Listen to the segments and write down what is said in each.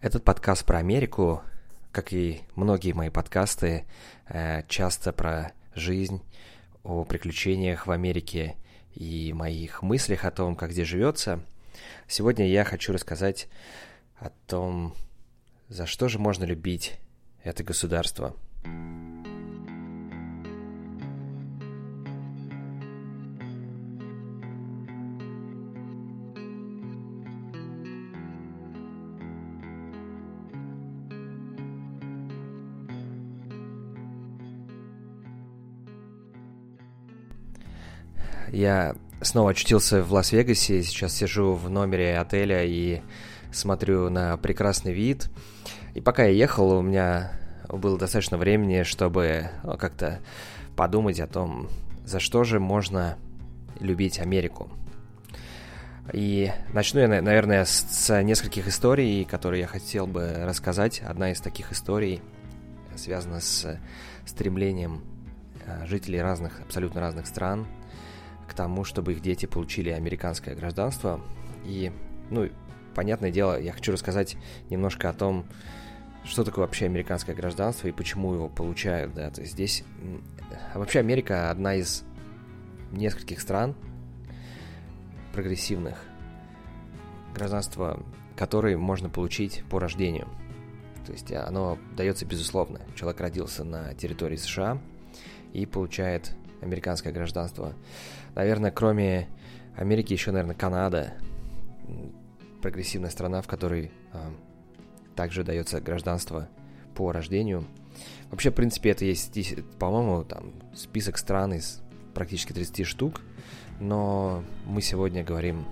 Этот подкаст про Америку, как и многие мои подкасты, э, часто про жизнь, о приключениях в Америке и моих мыслях о том, как здесь живется. Сегодня я хочу рассказать о том, за что же можно любить это государство – Я снова очутился в Лас-Вегасе, сейчас сижу в номере отеля и смотрю на прекрасный вид. И пока я ехал, у меня было достаточно времени, чтобы ну, как-то подумать о том, за что же можно любить Америку. И начну я, наверное, с нескольких историй, которые я хотел бы рассказать. Одна из таких историй связана с стремлением э, жителей разных, абсолютно разных стран – к тому, чтобы их дети получили американское гражданство. И, ну, понятное дело, я хочу рассказать немножко о том, что такое вообще американское гражданство и почему его получают, да, то есть здесь... А вообще Америка одна из нескольких стран прогрессивных, гражданство которой можно получить по рождению. То есть оно дается безусловно. Человек родился на территории США и получает американское гражданство. Наверное, кроме Америки еще, наверное, Канада, прогрессивная страна, в которой э, также дается гражданство по рождению. Вообще, в принципе, это есть, по-моему, там список стран из практически 30 штук, но мы сегодня говорим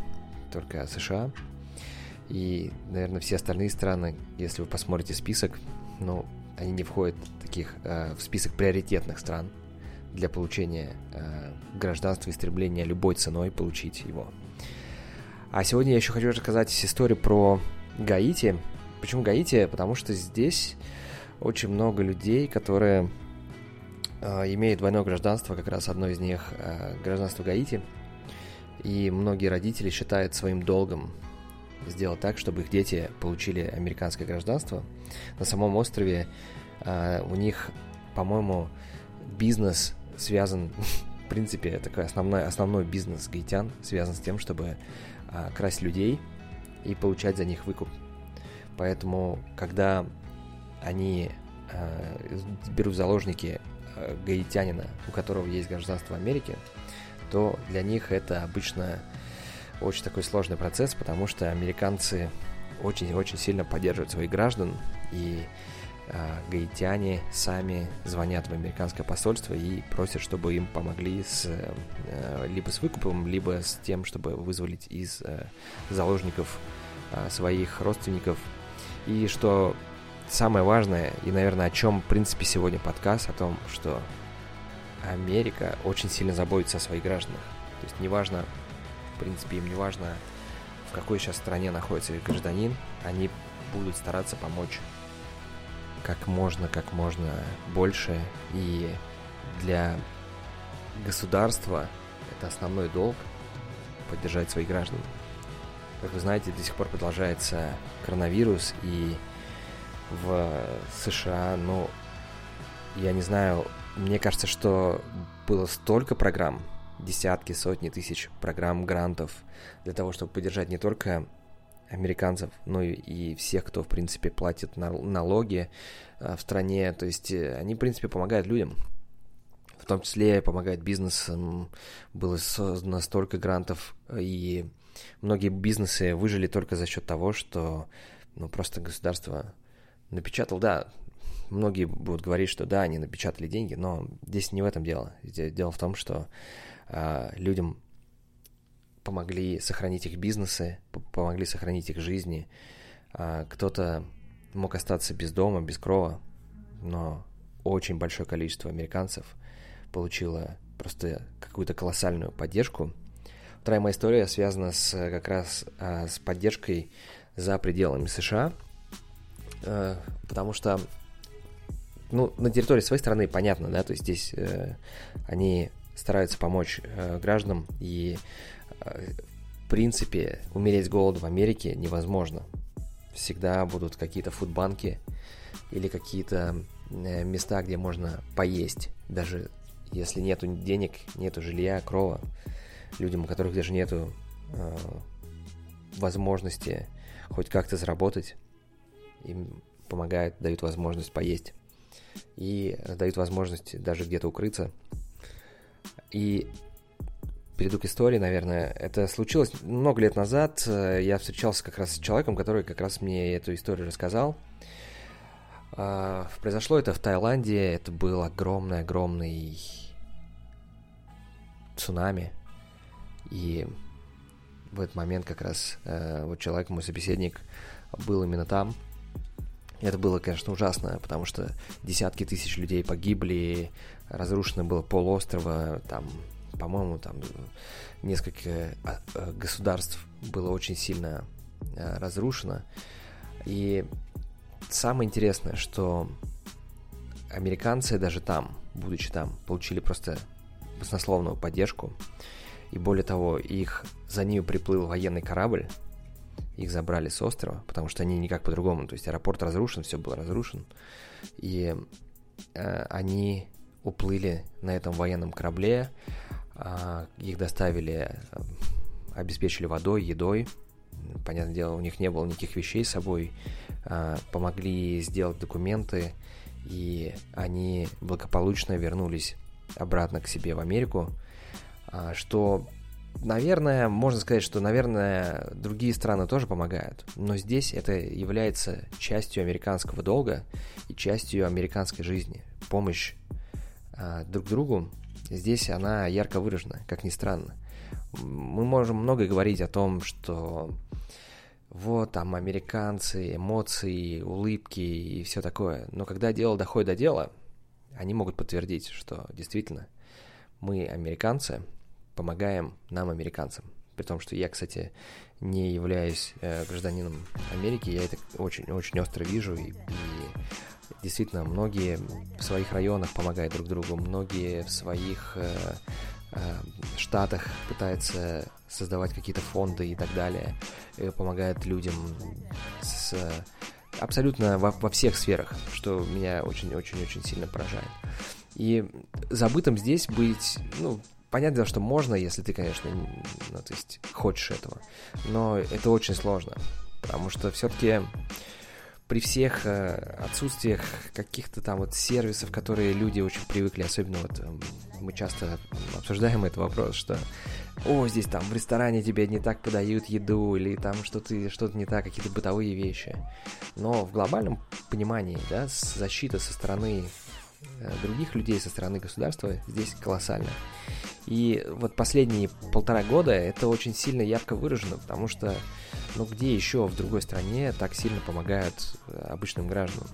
только о США. И, наверное, все остальные страны, если вы посмотрите список, ну, они не входят таких э, в список приоритетных стран для получения э, гражданства стремления любой ценой получить его. А сегодня я еще хочу рассказать историю про Гаити. Почему Гаити? Потому что здесь очень много людей, которые э, имеют двойное гражданство, как раз одно из них э, гражданство Гаити. И многие родители считают своим долгом сделать так, чтобы их дети получили американское гражданство. На самом острове э, у них, по-моему, бизнес связан, в принципе, такой основной, основной бизнес гаитян связан с тем, чтобы а, красть людей и получать за них выкуп. Поэтому, когда они а, берут в заложники а, гаитянина, у которого есть гражданство Америки, то для них это обычно очень такой сложный процесс, потому что американцы очень-очень сильно поддерживают своих граждан, и гаитяне сами звонят в американское посольство и просят, чтобы им помогли с, э, либо с выкупом, либо с тем, чтобы вызволить из э, заложников а, своих родственников. И что самое важное, и, наверное, о чем, в принципе, сегодня подкаст, о том, что Америка очень сильно заботится о своих гражданах. То есть неважно, в принципе, им не важно, в какой сейчас стране находится их гражданин, они будут стараться помочь как можно, как можно больше. И для государства это основной долг поддержать своих граждан. Как вы знаете, до сих пор продолжается коронавирус, и в США, ну, я не знаю, мне кажется, что было столько программ, десятки, сотни тысяч программ, грантов для того, чтобы поддержать не только американцев, ну и, всех, кто, в принципе, платит налоги э, в стране. То есть э, они, в принципе, помогают людям. В том числе помогают бизнесам. Было создано столько грантов, и многие бизнесы выжили только за счет того, что ну, просто государство напечатало. Да, многие будут говорить, что да, они напечатали деньги, но здесь не в этом дело. Дело в том, что э, людям помогли сохранить их бизнесы, помогли сохранить их жизни. А, кто-то мог остаться без дома, без крова, но очень большое количество американцев получило просто какую-то колоссальную поддержку. Вторая моя история связана с, как раз а, с поддержкой за пределами США, а, потому что ну, на территории своей страны понятно, да, то есть здесь э, они стараются помочь э, гражданам и в принципе, умереть с голоду в Америке невозможно. всегда будут какие-то фудбанки или какие-то э, места, где можно поесть, даже если нету денег, нету жилья, крова, людям, у которых даже нету э, возможности хоть как-то заработать, им помогают, дают возможность поесть и дают возможность даже где-то укрыться. И перейду к истории, наверное. Это случилось много лет назад. Я встречался как раз с человеком, который как раз мне эту историю рассказал. А, произошло это в Таиланде. Это был огромный-огромный цунами. И в этот момент как раз э, вот человек, мой собеседник, был именно там. Это было, конечно, ужасно, потому что десятки тысяч людей погибли, разрушено было полуострова, там, по-моему, там несколько а, а, государств было очень сильно э, разрушено. И самое интересное, что американцы даже там, будучи там, получили просто баснословную поддержку. И более того, их за ними приплыл военный корабль, их забрали с острова, потому что они никак по-другому, то есть аэропорт разрушен, все было разрушено, и э, они уплыли на этом военном корабле, э, их доставили, э, обеспечили водой, едой, понятное дело, у них не было никаких вещей с собой, э, помогли сделать документы, и они благополучно вернулись обратно к себе в Америку, э, что Наверное, можно сказать, что, наверное, другие страны тоже помогают, но здесь это является частью американского долга и частью американской жизни. Помощь друг другу здесь она ярко выражена, как ни странно. Мы можем много говорить о том, что вот там американцы, эмоции, улыбки и все такое, но когда дело доходит до дела, они могут подтвердить, что действительно мы американцы – помогаем нам, американцам. При том, что я, кстати, не являюсь э, гражданином Америки, я это очень-очень остро вижу, и, и действительно, многие в своих районах помогают друг другу, многие в своих э, э, штатах пытаются создавать какие-то фонды и так далее, и помогают людям с абсолютно во, во всех сферах, что меня очень-очень-очень сильно поражает. И забытым здесь быть, ну, понятно, что можно, если ты, конечно, ну, то есть хочешь этого, но это очень сложно, потому что все-таки при всех э, отсутствиях каких-то там вот сервисов, которые люди очень привыкли, особенно вот э, мы часто обсуждаем этот вопрос, что о, здесь там в ресторане тебе не так подают еду, или там что-то что не так, какие-то бытовые вещи. Но в глобальном понимании, да, защита со стороны э, других людей, со стороны государства здесь колоссальная. И вот последние полтора года это очень сильно ярко выражено, потому что, ну где еще в другой стране так сильно помогают э, обычным гражданам?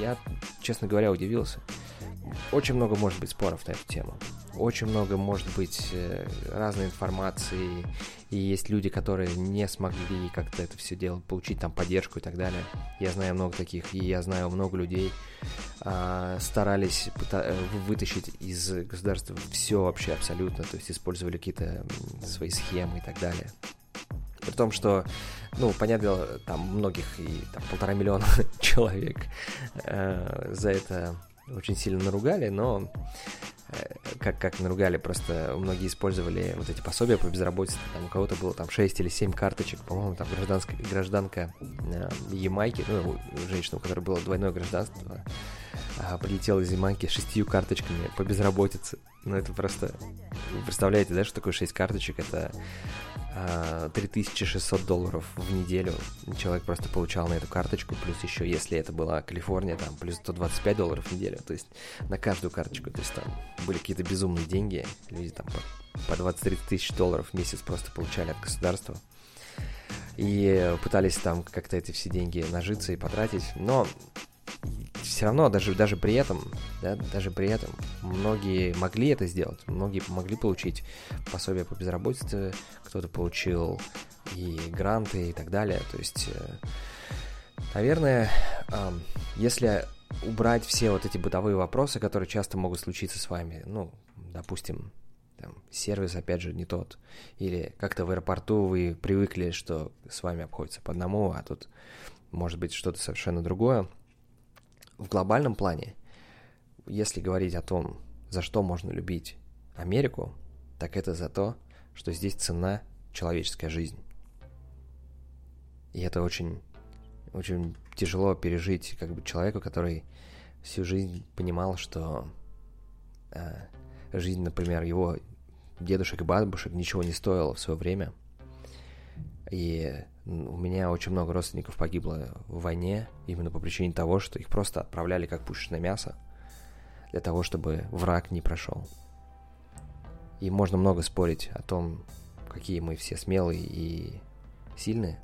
Я, честно говоря, удивился. Очень много может быть споров на эту тему. Очень много может быть э, разной информации. И есть люди, которые не смогли как-то это все дело получить там поддержку и так далее. Я знаю много таких, и я знаю много людей, а, старались э, вытащить из государства все вообще абсолютно, то есть использовали какие-то свои схемы и так далее. При том, что, ну, понятное дело, там многих и там, полтора миллиона человек э, за это очень сильно наругали, но э, как, как наругали, просто многие использовали вот эти пособия по безработице, там у кого-то было там 6 или 7 карточек, по-моему, там гражданская, гражданка э, Ямайки, ну, женщина, у которой было двойное гражданство, э, полетела из Ямайки с шестью карточками по безработице. Ну, это просто... Вы представляете, да, что такое 6 карточек? Это 3600 а, долларов в неделю. Человек просто получал на эту карточку, плюс еще, если это была Калифорния, там, плюс 125 долларов в неделю, то есть на каждую карточку, то есть там были какие-то безумные деньги, люди там по, по 20-30 тысяч долларов в месяц просто получали от государства, и пытались там как-то эти все деньги нажиться и потратить, но все равно даже, даже при этом, да, даже при этом многие могли это сделать, многие могли получить пособие по безработице, кто-то получил и гранты и так далее. То есть, э, наверное, если убрать все вот эти бытовые вопросы, которые часто могут случиться с вами, ну, допустим, там, сервис, опять же, не тот, или как-то в аэропорту вы привыкли, что с вами обходится по одному, а тут может быть что-то совершенно другое. В глобальном плане, если говорить о том, за что можно любить Америку, так это за то, что здесь цена человеческая жизнь. И это очень, очень тяжело пережить как бы человеку, который всю жизнь понимал, что э, жизнь, например, его дедушек и бабушек ничего не стоила в свое время. И у меня очень много родственников погибло в войне именно по причине того, что их просто отправляли как пушечное мясо для того, чтобы враг не прошел. И можно много спорить о том, какие мы все смелые и сильные,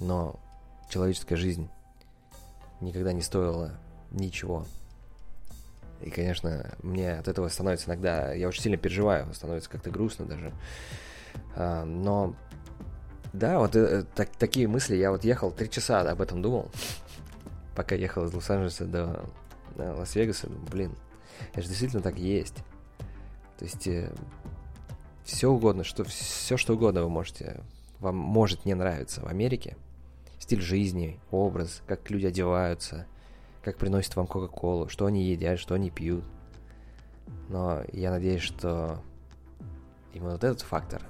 но человеческая жизнь никогда не стоила ничего. И, конечно, мне от этого становится иногда... Я очень сильно переживаю, становится как-то грустно даже. А, но да, вот э, так, такие мысли. Я вот ехал, три часа об этом думал, пока ехал из Лос-Анджелеса до, до Лас-Вегаса. Блин, это же действительно так есть. То есть э, все угодно, что все что угодно вы можете, вам может не нравиться в Америке. Стиль жизни, образ, как люди одеваются, как приносят вам Кока-Колу, что они едят, что они пьют. Но я надеюсь, что именно вот этот фактор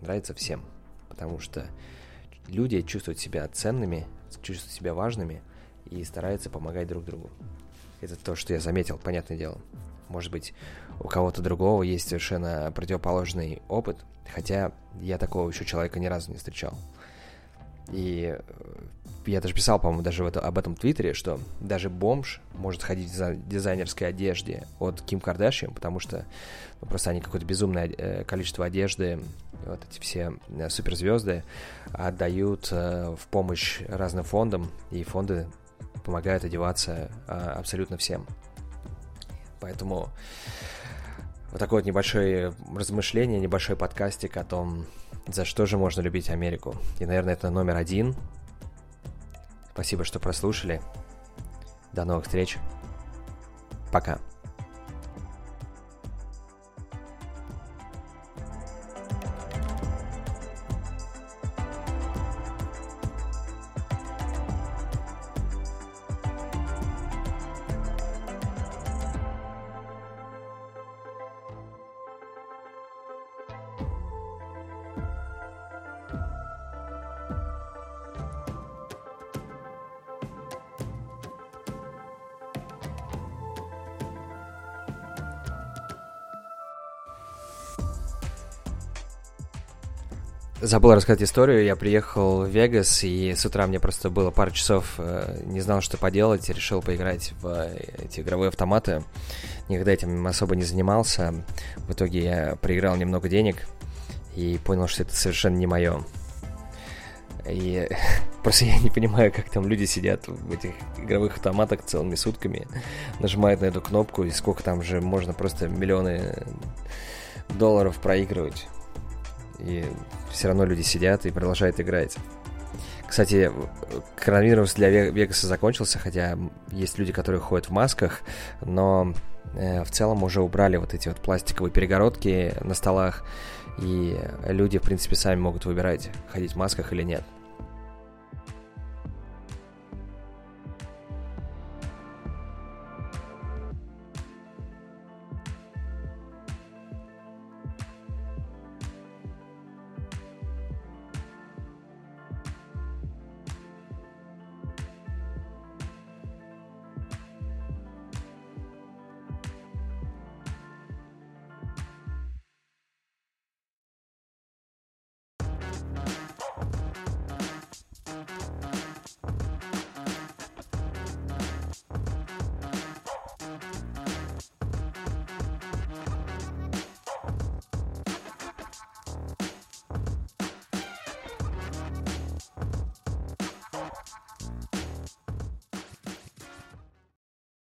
нравится всем, потому что люди чувствуют себя ценными, чувствуют себя важными и стараются помогать друг другу. Это то, что я заметил, понятное дело. Может быть, у кого-то другого есть совершенно противоположный опыт, хотя я такого еще человека ни разу не встречал. И э, я даже писал, по-моему, даже это, об этом в Твиттере, что даже бомж может ходить в дизайнерской одежде от Ким Кардашьян, потому что ну, просто они какое-то безумное э, количество одежды, вот эти все э, суперзвезды, отдают в помощь разным фондам, и фонды помогают одеваться абсолютно всем. Поэтому вот такое вот небольшое размышление, небольшой подкастик о том, за что же можно любить Америку. И, наверное, это номер один. Спасибо, что прослушали. До новых встреч. Пока. Забыл рассказать историю. Я приехал в Вегас, и с утра мне просто было пару часов, э, не знал, что поделать, решил поиграть в э, эти игровые автоматы. Никогда этим особо не занимался. В итоге я проиграл немного денег и понял, что это совершенно не мое. И просто я не понимаю, как там люди сидят в этих игровых автоматах целыми сутками, нажимают на эту кнопку, и сколько там же можно просто миллионы долларов проигрывать и все равно люди сидят и продолжают играть. Кстати, коронавирус для Вегаса закончился, хотя есть люди, которые ходят в масках, но э, в целом уже убрали вот эти вот пластиковые перегородки на столах, и люди, в принципе, сами могут выбирать, ходить в масках или нет.